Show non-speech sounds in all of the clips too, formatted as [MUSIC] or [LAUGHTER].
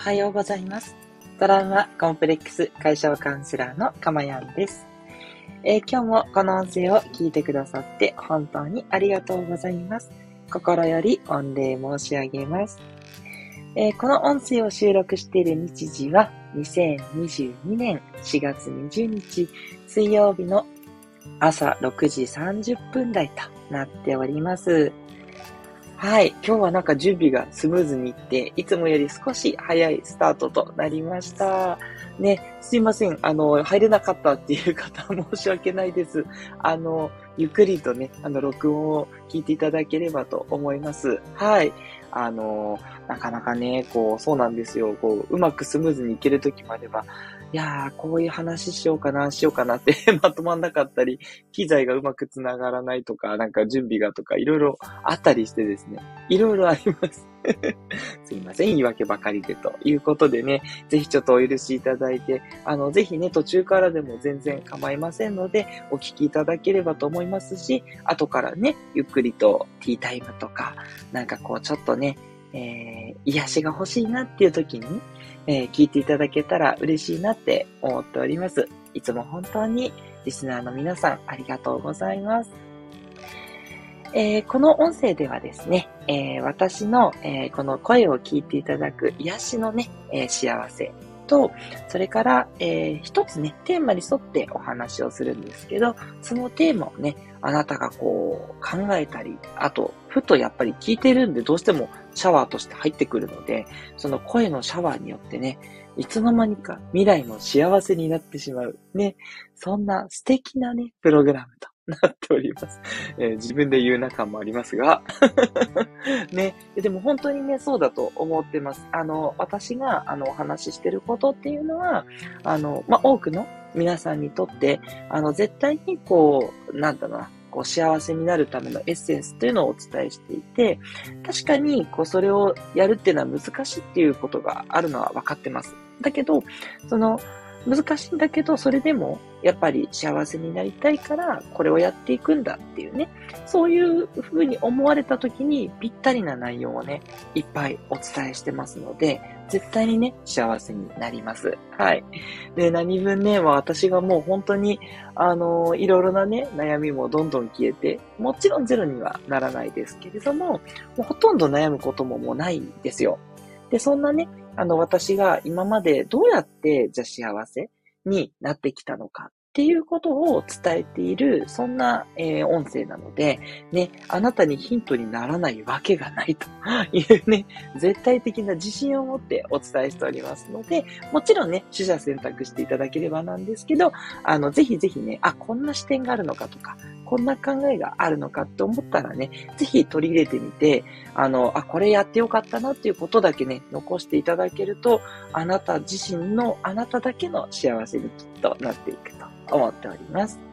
おはようございます。トラウマコンプレックス解消カウンセラーのかまやんです、えー今日もこの音声を聞いてくださって本当にありがとうございます。心より御礼申し上げます。えーこの音声を収録している日時は2022年4月20日水曜日の朝6時30分台となっております。はい。今日はなんか準備がスムーズにいって、いつもより少し早いスタートとなりました。ね、すいません。あの、入れなかったっていう方は申し訳ないです。あの、ゆっくりとね、あの、録音を聞いていただければと思います。はい。あの、なかなかね、こう、そうなんですよ。こう、うまくスムーズにいけるときもあれば、いやー、こういう話しようかな、しようかなって [LAUGHS] まとまんなかったり、機材がうまくつながらないとか、なんか準備がとか、いろいろあったりしてですね、いろいろあります。[LAUGHS] すいません、言い訳ばかりでということでね、ぜひちょっとお許しいただいて、あの、ぜひね、途中からでも全然構いませんので、お聞きいただければと思いますし、後からね、ゆっくりとティータイムとか、なんかこう、ちょっとね、えー、癒しが欲しいなっていう時に、えー聞いていただけたら嬉しいなって思っております。いつも本当にリスナーの皆さんありがとうございます。えーこの音声ではですね、えー私の、えーこの声を聞いていただく癒しのね、え幸せと、それから、えー一つね、テーマに沿ってお話をするんですけど、そのテーマをね、あなたがこう考えたり、あと、ふとやっぱり聞いてるんでどうしてもシャワーとして入ってくるので、その声のシャワーによってね、いつの間にか未来の幸せになってしまう。ね。そんな素敵なね、プログラムとなっております。えー自分で言う中もありますが。[LAUGHS] ね。でも本当にね、そうだと思ってます。あの、私が、あの、お話ししてることっていうのは、あの、ま、多くの皆さんにとって、あの、絶対にこう、なんだろうな、こう、幸せになるためのエッセンスというのをお伝えしていて、確かに、こう、それをやるっていうのは難しいっていうことがあるのは分かってます。だけど、その、難しいんだけど、それでも、やっぱり幸せになりたいから、これをやっていくんだっていうね、そういうふうに思われた時に、ぴったりな内容をね、いっぱいお伝えしてますので、絶対にね、幸せになります。はい。で、何分ね、私がもう本当に、あの、いろいろなね、悩みもどんどん消えて、もちろんゼロにはならないですけれども、もうほとんど悩むことももうないんですよ。で、そんなね、あの、私が今までどうやって、じゃあ幸せになってきたのかっていうことを伝えている、そんな、えー音声なので、ね、あなたにヒントにならないわけがないと。[LAUGHS] いうね、絶対的な自信を持ってお伝えしておりますので、もちろんね、取捨選択していただければなんですけど、あの、ぜひぜひね、あ、こんな視点があるのかとか、こんな考えがあるのかって思ったらね、ぜひ取り入れてみて、あの、あ、これやってよかったなっていうことだけね、残していただけると、あなた自身のあなただけの幸せにきっとなっていくと思っております。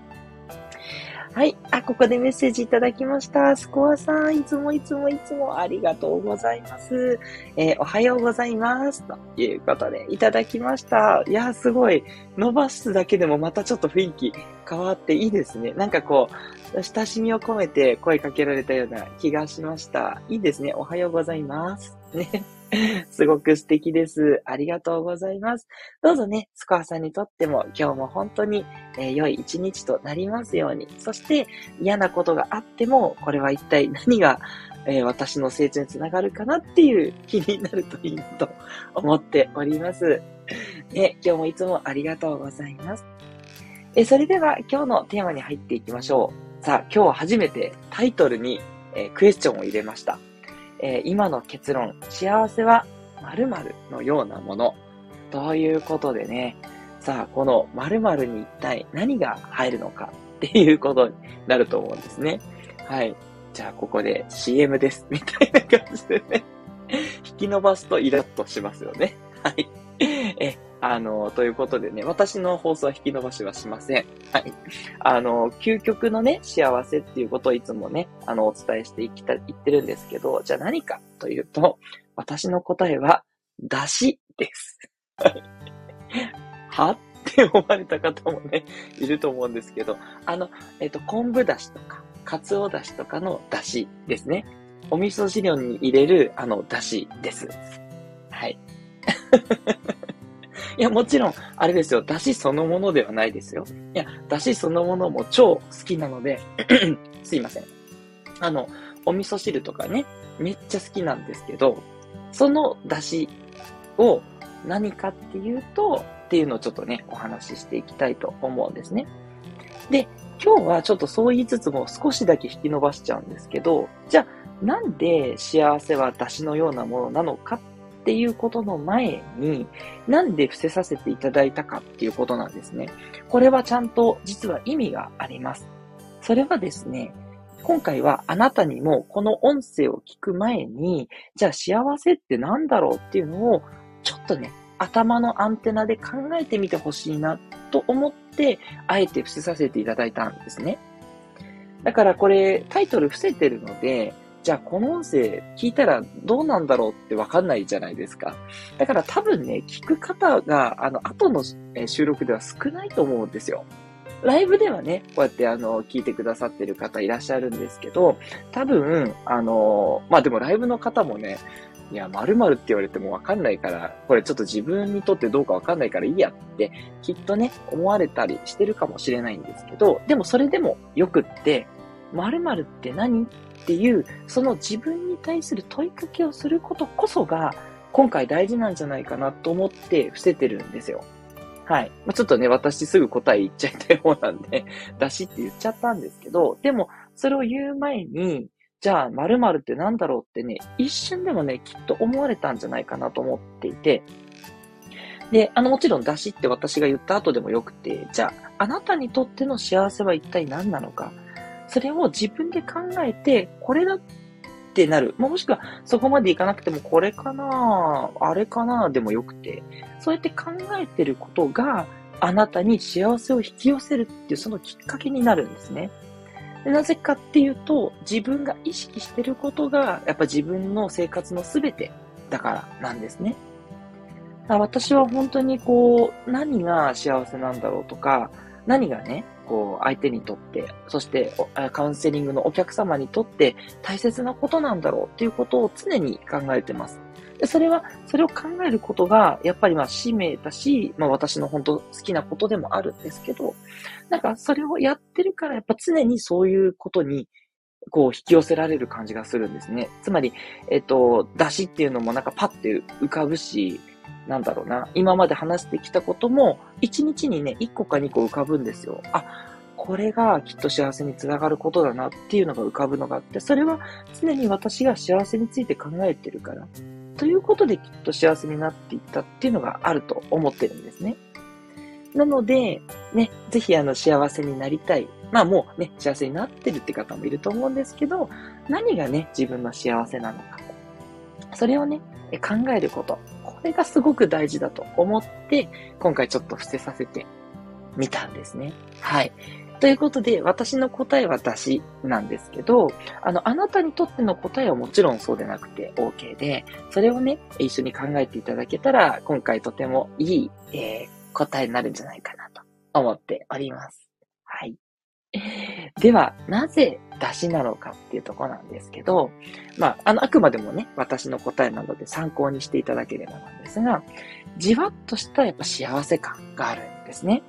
はい。あ、ここでメッセージいただきました。スコアさん、いつもいつもいつもありがとうございます。えーおはようございます。ということで、いただきました。いや、すごい。伸ばすだけでもまたちょっと雰囲気変わっていいですね。なんかこう、親しみを込めて声かけられたような気がしました。いいですね。おはようございます。ね。[LAUGHS] すごく素敵です。ありがとうございます。どうぞね、スコアさんにとっても今日も本当に、えー良い一日となりますように。そして嫌なことがあっても、これは一体何が、えー私の成長につながるかなっていう気になるといいなと思っております。ね、今日もいつもありがとうございます。えーそれでは今日のテーマに入っていきましょう。さあ、今日初めてタイトルに、えクエスチョンを入れました。えー今の結論、幸せは〇〇のようなもの。ということでね、さあ、この〇〇に一体何が入るのかっていうことになると思うんですね。はい。じゃあ、ここで CM です。みたいな感じでね。引き伸ばすとイラッとしますよね。はい。え、あの、ということでね、私の放送は引き伸ばしはしません。はい。あの、究極のね、幸せっていうことをいつもね、あの、お伝えしていきた、言ってるんですけど、じゃあ何かというと、私の答えは、だしです。はいはって思われた方もね、いると思うんですけど、あの、えっ、と、昆布だしとか、かつおだしとかのだしですね。お味噌汁に入れる、あの、だしです。はい。いや、もちろん、あれですよ。出汁そのものではないですよ。いや、出汁そのものも超好きなので [CLEARS THROAT] すいません。あの、お味噌汁とかね、めっちゃ好きなんですけど、その出汁を何かっていうと、っていうのをちょっとね、お話ししていきたいと思うんですね。で、今日はちょっとそう言いつつも少しだけ引き伸ばしちゃうんですけど、じゃあなんで幸せは出汁のようなものなのかっていうことの前に、なんで伏せさせていただいたかっていうことなんですね。これはちゃんと実は意味があります。それはですね、今回はあなたにもこの音声を聞く前に、じゃあ幸せって何だろうっていうのを、ちょっとね、頭のアンテナで考えてみてほしいなと思って、あえて伏せさせていただいたんですね。だからこれタイトル伏せてるので、じゃあこの音声聞いたらどうなんだろうってわかんないじゃないですか。だから多分ね、聞く方が、あの、後の収録では少ないと思うんですよ。ライブではね、こうやってあの、聞いてくださってる方いらっしゃるんですけど、多分、あの、まあでもライブの方もね、いや、〇〇って言われてもわかんないから、これちょっと自分にとってどうかわかんないからいいやって、きっとね、思われたりしてるかもしれないんですけど、でもそれでもよくって、〇〇って何？っていう、その自分に対する問いかけをすることこそが、今回大事なんじゃないかなと思って伏せてるんですよ。はい。まあ、ちょっとね、私すぐ答え言っちゃいたい方なんで、[LAUGHS] だしって言っちゃったんですけど、でも、それを言う前に、じゃあ、〇〇って何だろうってね、一瞬でもね、きっと思われたんじゃないかなと思っていて、で、あの、もちろん出しって私が言った後でもよくて、じゃあ、あなたにとっての幸せは一体何なのか、それを自分で考えて、これだってなる。もしくは、そこまでいかなくても、これかなあれかなでもよくて、そうやって考えてることが、あなたに幸せを引き寄せるっていうそのきっかけになるんですね。なぜかっていうと、自分が意識してることが、やっぱ自分の生活の全てだからなんですね。私は本当にこう、何が幸せなんだろうとか、何がね、こう、相手にとって、そしてカウンセリングのお客様にとって大切なことなんだろうっていうことを常に考えてます。でそれは、それを考えることが、やっぱりまあ使命だし、まあ私の本当好きなことでもあるんですけど、なんかそれをやってるから、やっぱ常にそういうことに、こう引き寄せられる感じがするんですね。つまり、えっと、出しっていうのもなんかパッて浮かぶし、なんだろうな、今まで話してきたことも、1日にね、1個か2個浮かぶんですよ。あ、これがきっと幸せにつながることだなっていうのが浮かぶのがあって、それは常に私が幸せについて考えてるから。ということできっと幸せになっていったっていうのがあると思ってるんですね。なので、ね、ぜひあの幸せになりたい。まあもうね、幸せになってるって方もいると思うんですけど、何がね、自分の幸せなのか。それをね、考えること。これがすごく大事だと思って、今回ちょっと伏せさせてみたんですね。はい。ということで、私の答えは出しなんですけど、あの、あなたにとっての答えはもちろんそうでなくて OK で、それをね、一緒に考えていただけたら、今回とてもいい、えー、答えになるんじゃないかなと思っております。はい。では、なぜ出しなのかっていうところなんですけど、まあ、あの、あくまでもね、私の答えなので参考にしていただければなんですが、じわっとしたやっぱ幸せ感があるんですね。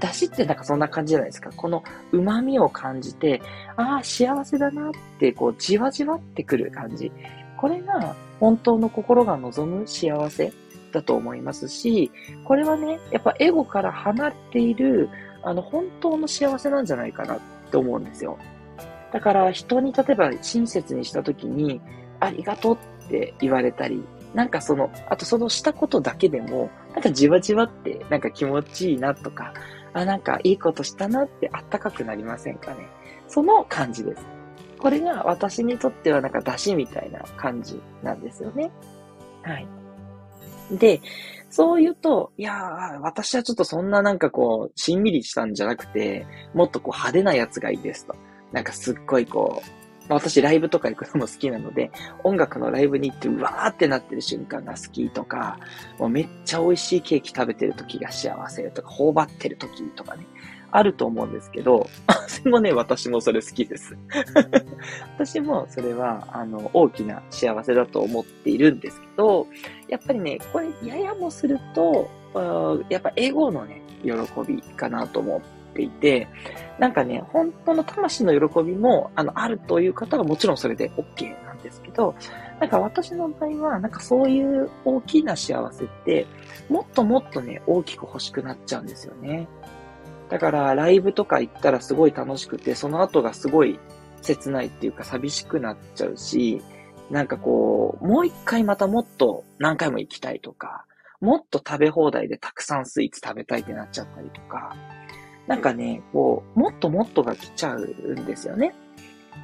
出汁ってなんかそんな感じじゃないですか。この旨味を感じて、ああ、幸せだなって、こう、じわじわってくる感じ。これが本当の心が望む幸せだと思いますし、これはね、やっぱエゴから離れている、あの、本当の幸せなんじゃないかなって思うんですよ。だから人に例えば親切にした時に、ありがとうって言われたり、なんかその、あとそのしたことだけでも、なんかじわじわってなんか気持ちいいなとか、あ、なんかいいことしたなってあったかくなりませんかね。その感じです。これが私にとってはなんか出汁みたいな感じなんですよね。はい。で、そう言うと、いやー、私はちょっとそんななんかこう、しんみりしたんじゃなくて、もっとこう派手なやつがいいですと。なんかすっごいこう、私ライブとか行くのも好きなので、音楽のライブに行ってうわーってなってる瞬間が好きとか、もうめっちゃ美味しいケーキ食べてる時が幸せとか、頬張ってる時とかね。あると思うんですけど、[LAUGHS] でもね、私もそれ好きです。[LAUGHS] 私もそれは、あの、大きな幸せだと思っているんですけど、やっぱりね、これ、ややもすると、やっぱエゴのね、喜びかなと思っていて、なんかね、本当の魂の喜びも、あの、あるという方はもちろんそれで OK なんですけど、なんか私の場合は、なんかそういう大きな幸せって、もっともっとね、大きく欲しくなっちゃうんですよね。だから、ライブとか行ったらすごい楽しくて、その後がすごい切ないっていうか寂しくなっちゃうし、なんかこう、もう一回またもっと何回も行きたいとか、もっと食べ放題でたくさんスイーツ食べたいってなっちゃったりとか、なんかね、こう、もっともっとが来ちゃうんですよね。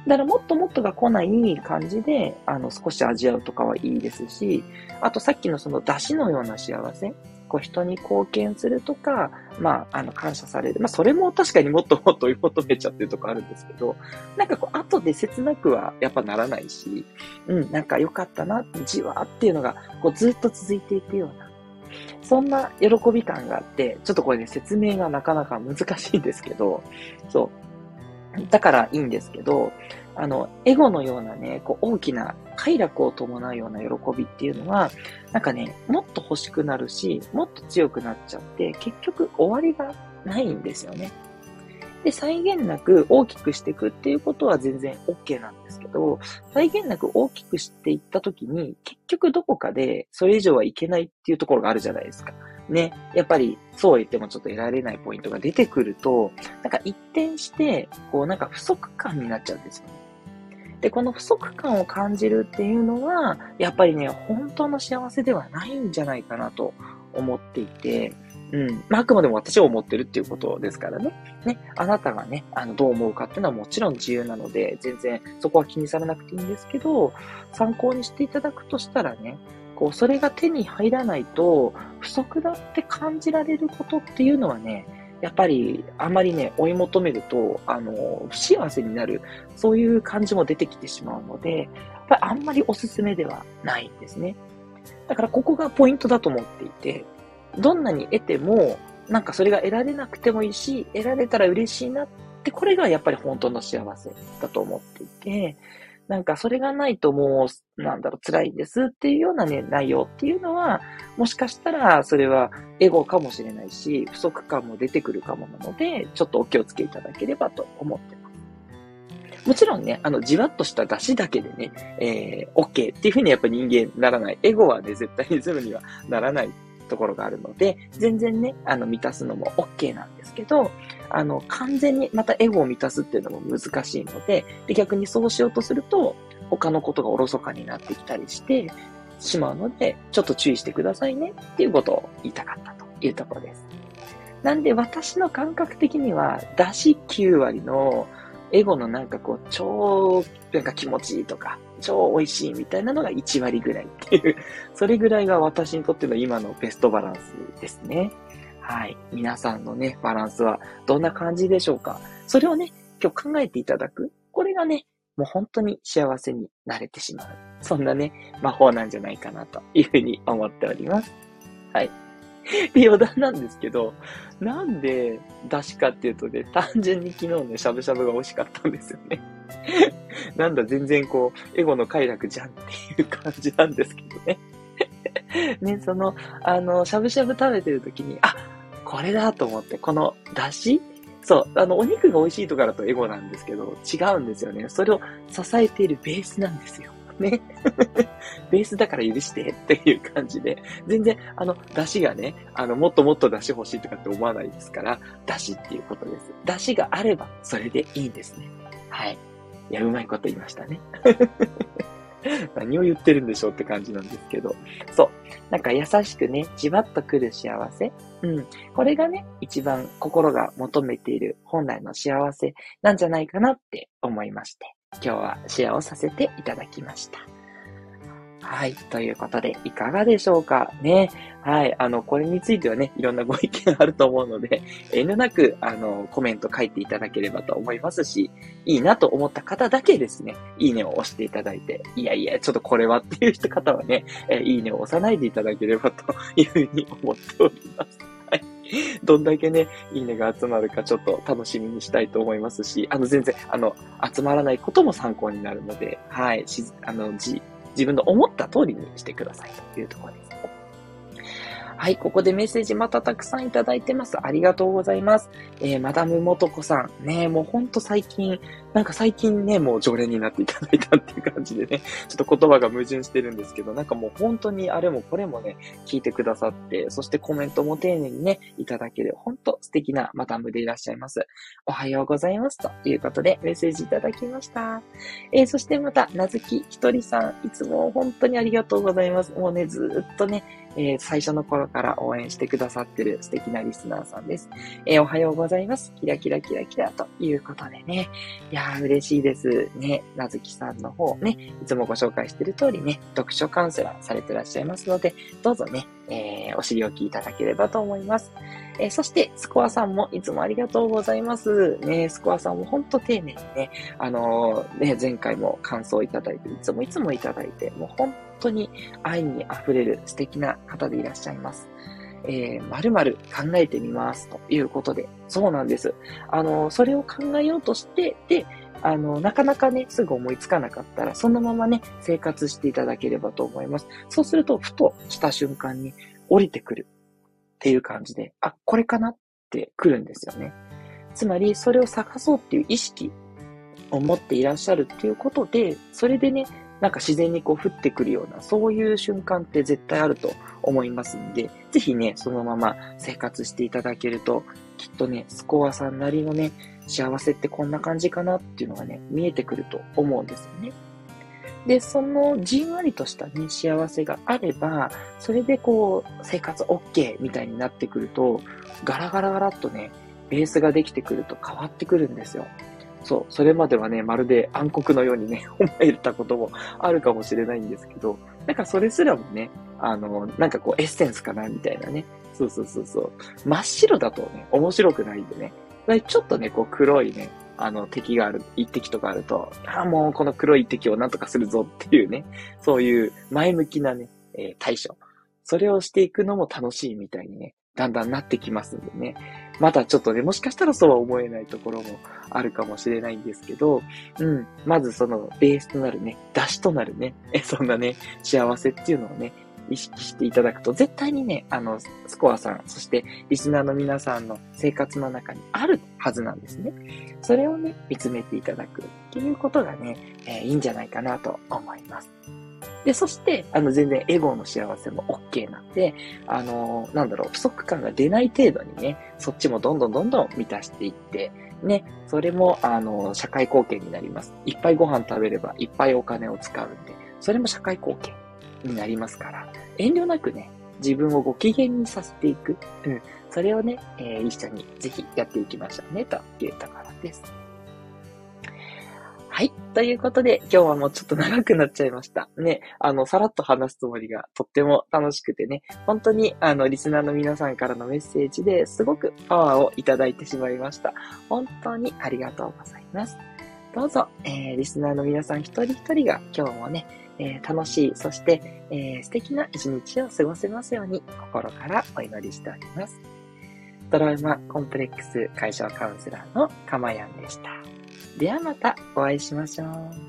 だからもっともっとが来ない感じで、あの、少し味わうとかはいいですし、あとさっきのその出汁のような幸せ、こう人に貢献するとか、まあ、あの、感謝される。まあ、それも確かにもっともっと追い求めちゃってるとこあるんですけど、なんかこう、後で切なくはやっぱならないし、うん、なんか良かったな、じわっていうのが、こう、ずっと続いていくような、そんな喜び感があって、ちょっとこれね、説明がなかなか難しいんですけど、そう。だからいいんですけど、あの、エゴのようなね、こう大きな快楽を伴うような喜びっていうのは、なんかね、もっと欲しくなるし、もっと強くなっちゃって、結局終わりがないんですよね。で、際限なく大きくしていくっていうことは全然 OK なんですけど、際限なく大きくしていったときに、結局どこかでそれ以上はいけないっていうところがあるじゃないですか。ね、やっぱりそうは言ってもちょっと得られないポイントが出てくると、なんか一転して、こうなんか不足感になっちゃうんですよね。で、この不足感を感じるっていうのは、やっぱりね、本当の幸せではないんじゃないかなと思っていて、うん。まあ、あくまでも私は思ってるっていうことですからね。ね。あなたがね、あの、どう思うかっていうのはもちろん自由なので、全然そこは気にされなくていいんですけど、参考にしていただくとしたらね、こう、それが手に入らないと、不足だって感じられることっていうのはね、やっぱり、あまりね、追い求めると、あの、不幸せになる、そういう感じも出てきてしまうので、やっぱりあんまりおすすめではないんですね。だからここがポイントだと思っていて、どんなに得ても、なんかそれが得られなくてもいいし、得られたら嬉しいなって、これがやっぱり本当の幸せだと思っていて、なんかそれがないともう、なんだろう、辛いんですっていうようなね、内容っていうのは、もしかしたらそれはエゴかもしれないし、不足感も出てくるかもなので、ちょっとお気をつけいただければと思ってます。もちろんね、あの、じわっとした出汁だけでね、えー、OK っていうふうにやっぱ人間ならない。エゴはね、絶対にゼロにはならないところがあるので、全然ね、あの、満たすのも OK なんですけど、あの、完全にまたエゴを満たすっていうのも難しいので、で逆にそうしようとすると、他のことがおろそかになってきたりしてしまうので、ちょっと注意してくださいねっていうことを言いたかったというところです。なんで私の感覚的には、出し9割のエゴのなんかこう、超、なんか気持ちいいとか、超美味しいみたいなのが1割ぐらいっていう、それぐらいが私にとっての今のベストバランスですね。はい。皆さんのね、バランスはどんな感じでしょうか？それをね、今日考えていただく。これがね、もう本当に幸せになれてしまう。そんなね、魔法なんじゃないかなというふうに思っております。はい。で、余談なんですけど、なんで出しかっていうとね、単純に昨日ね、しゃぶしゃぶが美味しかったんですよね。[LAUGHS] なんだ、全然こう、エゴの快楽じゃんっていう感じなんですけどね。[LAUGHS] ね、その、あの、しゃぶしゃぶ食べてる時に、あ、これだと思って、この出汁？そう、あの、お肉が美味しいとかだとエゴなんですけど、違うんですよね。それを支えているベースなんですよ。ね。[LAUGHS] ベースだから許してっていう感じで、全然、あの、出汁がね、あの、もっともっと出汁欲しいとかって思わないですから、出汁っていうことです。出汁があれば、それでいいんですね。はい。いや、うまいこと言いましたね。[LAUGHS] 何を言ってるんでしょうって感じなんですけど。そう。なんか優しくね、じわっとくる幸せ。うん。これがね、一番心が求めている本来の幸せなんじゃないかなって思いまして、今日はシェアをさせていただきました。はい。ということで、いかがでしょうか？ね。はい。あの、これについてはね、いろんなご意見あると思うので、[LAUGHS] 遠慮なく、あの、コメント書いていただければと思いますし、いいなと思った方だけですね、いいねを押していただいて、いやいや、ちょっとこれはっていう人方はね、えいいねを押さないでいただければというふうに思っております。はい。どんだけね、いいねが集まるかちょっと楽しみにしたいと思いますし、あの、全然、あの、集まらないことも参考になるので、はい、し、あの、じ、自分の思った通りにしてくださいというところです。はい、ここでメッセージまたたくさんいただいてます。ありがとうございます。えー、マダムもとこさん。ね、もうほんと最近、なんか最近ね、もう常連になっていただいたっていう感じでね、ちょっと言葉が矛盾してるんですけど、なんかもう本当にあれもこれもね、聞いてくださって、そしてコメントも丁寧にね、いただける、本当素敵なマダムでいらっしゃいます。おはようございます。ということで、メッセージいただきました。えー、そしてまた、なずきひとりさん、いつも本当にありがとうございます。もうね、ずっとね、えー、最初の頃から応援してくださってる素敵なリスナーさんです。えー、おはようございます。キラキラキラキラということでね。いやー、嬉しいです。ね、なずきさんの方ね、いつもご紹介してる通りね、読書カウンセラーされてらっしゃいますので、どうぞね、えー、お尻置きいただければと思います。えー、そして、スコアさんもいつもありがとうございます。ね、スコアさんもほんと丁寧にね、あのー、ね、前回も感想いただいて、いつもいつもいただいて、もう本当に愛に溢れる素敵な方でいらっしゃいます。えー、〇〇考えてみますということで、そうなんです。あの、それを考えようとして、で、あの、なかなかね、すぐ思いつかなかったら、そのままね、生活していただければと思います。そうすると、ふとした瞬間に降りてくるっていう感じで、あ、これかなって来るんですよね。つまり、それを探そうっていう意識を持っていらっしゃるっていうことで、それでね、なんか自然にこう降ってくるような、そういう瞬間って絶対あると思いますんで、ぜひね、そのまま生活していただけると、きっとね、スコアさんなりのね、幸せってこんな感じかなっていうのがね、見えてくると思うんですよね。で、そのじんわりとしたね、幸せがあれば、それでこう、生活 OK みたいになってくると、ガラガラガラっとね、ベースができてくると変わってくるんですよ。そう、それまではね、まるで暗黒のようにね、[LAUGHS] 思えたこともあるかもしれないんですけど、なんかそれすらもね、あの、なんかこうエッセンスかなみたいなね。そうそうそうそう。真っ白だとね、面白くないんでね。ちょっとね、こう黒いね、あの敵がある、一滴とかあると、ああ、もうこの黒い一滴をなんとかするぞっていうね、そういう前向きなね、えー、対処。それをしていくのも楽しいみたいにね、だんだんなってきますんでね。またちょっとね、もしかしたらそうは思えないところもあるかもしれないんですけど、うん。まずそのベースとなるね、出しとなるね、[LAUGHS] そんなね、幸せっていうのをね、意識していただくと、絶対にね、あの、スコアさん、そしてリスナーの皆さんの生活の中にあるはずなんですね。それをね、見つめていただくっていうことがね、えー、いいんじゃないかなと思います。で、そして、あの、全然エゴの幸せも OK なんで、あの、なんだろう、不足感が出ない程度にね、そっちもどんどんどんどん満たしていって、ね、それも、あの、社会貢献になります。いっぱいご飯食べれば、いっぱいお金を使うんで、それも社会貢献になりますから、遠慮なくね、自分をご機嫌にさせていく。うん。それをね、えー、一緒にぜひやっていきましょうね、というところです。はい。ということで、今日はもうちょっと長くなっちゃいました。ね、あの、さらっと話すつもりがとっても楽しくてね、本当に、あの、リスナーの皆さんからのメッセージですごくパワーをいただいてしまいました。本当にありがとうございます。どうぞ、えー、リスナーの皆さん一人一人が今日もね、えー、楽しい、そして、えー、素敵な一日を過ごせますように心からお祈りしております。トラウマコンプレックス解消カウンセラーのかまやんでした。ではまたお会いしましょう。